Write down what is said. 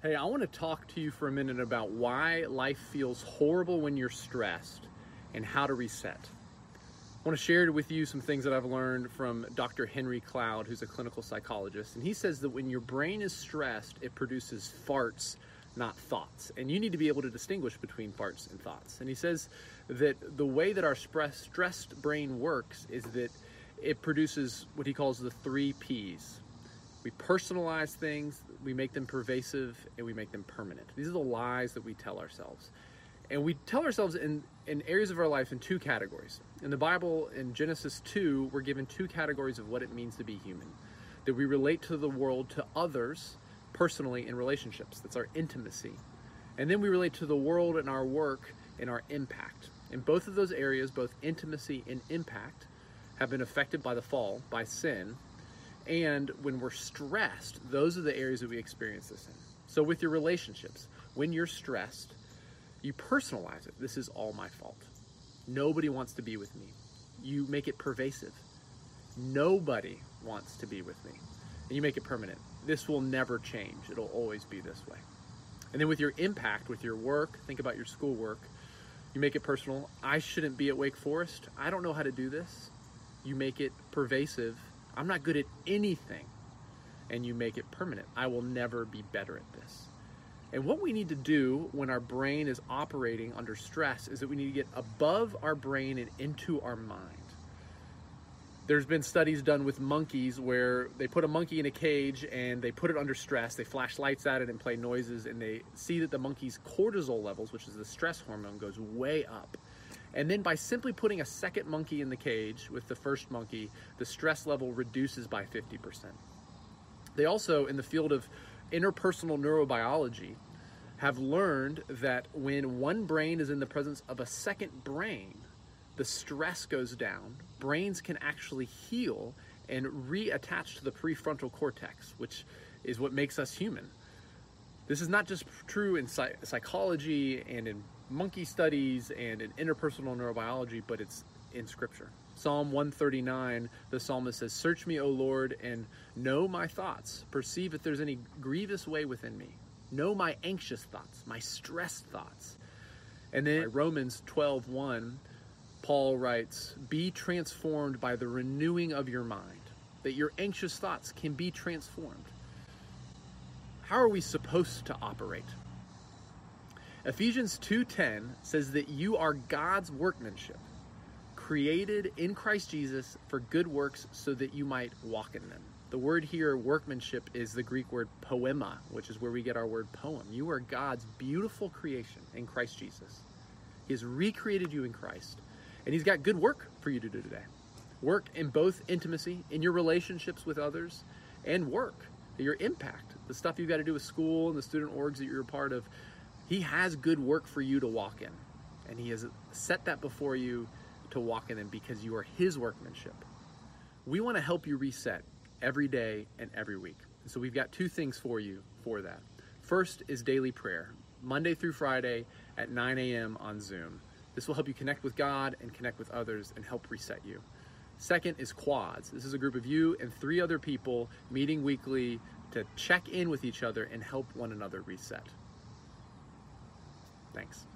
Hey, I want to talk to you for a minute about why life feels horrible when you're stressed and how to reset. I want to share with you some things that I've learned from Dr. Henry Cloud, who's a clinical psychologist. And he says that when your brain is stressed, it produces farts, not thoughts. And you need to be able to distinguish between farts and thoughts. And he says that the way that our stressed brain works is that it produces what he calls the three P's we personalize things, we make them pervasive, and we make them permanent. These are the lies that we tell ourselves. And we tell ourselves in, in areas of our life in two categories. In the Bible, in Genesis 2, we're given two categories of what it means to be human that we relate to the world, to others, personally, in relationships. That's our intimacy. And then we relate to the world and our work and our impact. In both of those areas, both intimacy and impact, have been affected by the fall, by sin, and when we're stressed, those are the areas that we experience this in. So, with your relationships, when you're stressed, you personalize it. This is all my fault. Nobody wants to be with me. You make it pervasive. Nobody wants to be with me. And you make it permanent. This will never change. It'll always be this way. And then with your impact, with your work, think about your schoolwork. You make it personal. I shouldn't be at Wake Forest. I don't know how to do this. You make it pervasive I'm not good at anything, and you make it permanent. I will never be better at this. And what we need to do when our brain is operating under stress is that we need to get above our brain and into our mind. There's been studies done with monkeys where they put a monkey in a cage and they put it under stress. They flash lights at it and play noises, and they see that the monkey's cortisol levels, which is the stress hormone, goes way up. And then by simply putting a second monkey in the cage with the first monkey, the stress level reduces by 50%. They also, in the field of interpersonal neurobiology, have learned that when one brain is in the presence of a second brain, the stress goes down. Brains can actually heal and reattach to the prefrontal cortex, which is what makes us human. This is not just true in psychology and in monkey studies and in interpersonal neurobiology, but it's in scripture. Psalm 139, the psalmist says, Search me, O Lord, and know my thoughts. Perceive if there's any grievous way within me. Know my anxious thoughts, my stressed thoughts. And then Romans 12, 1, Paul writes, Be transformed by the renewing of your mind, that your anxious thoughts can be transformed. How are we supposed to operate? Ephesians 2:10 says that you are God's workmanship, created in Christ Jesus for good works so that you might walk in them. The word here workmanship is the Greek word poema, which is where we get our word poem. You are God's beautiful creation in Christ Jesus. He has recreated you in Christ, and he's got good work for you to do today. Work in both intimacy, in your relationships with others, and work, your impact, the stuff you've got to do with school and the student orgs that you're a part of he has good work for you to walk in, and He has set that before you to walk in them because you are His workmanship. We want to help you reset every day and every week. So we've got two things for you for that. First is daily prayer, Monday through Friday at 9 a.m. on Zoom. This will help you connect with God and connect with others and help reset you. Second is quads. This is a group of you and three other people meeting weekly to check in with each other and help one another reset. Thanks.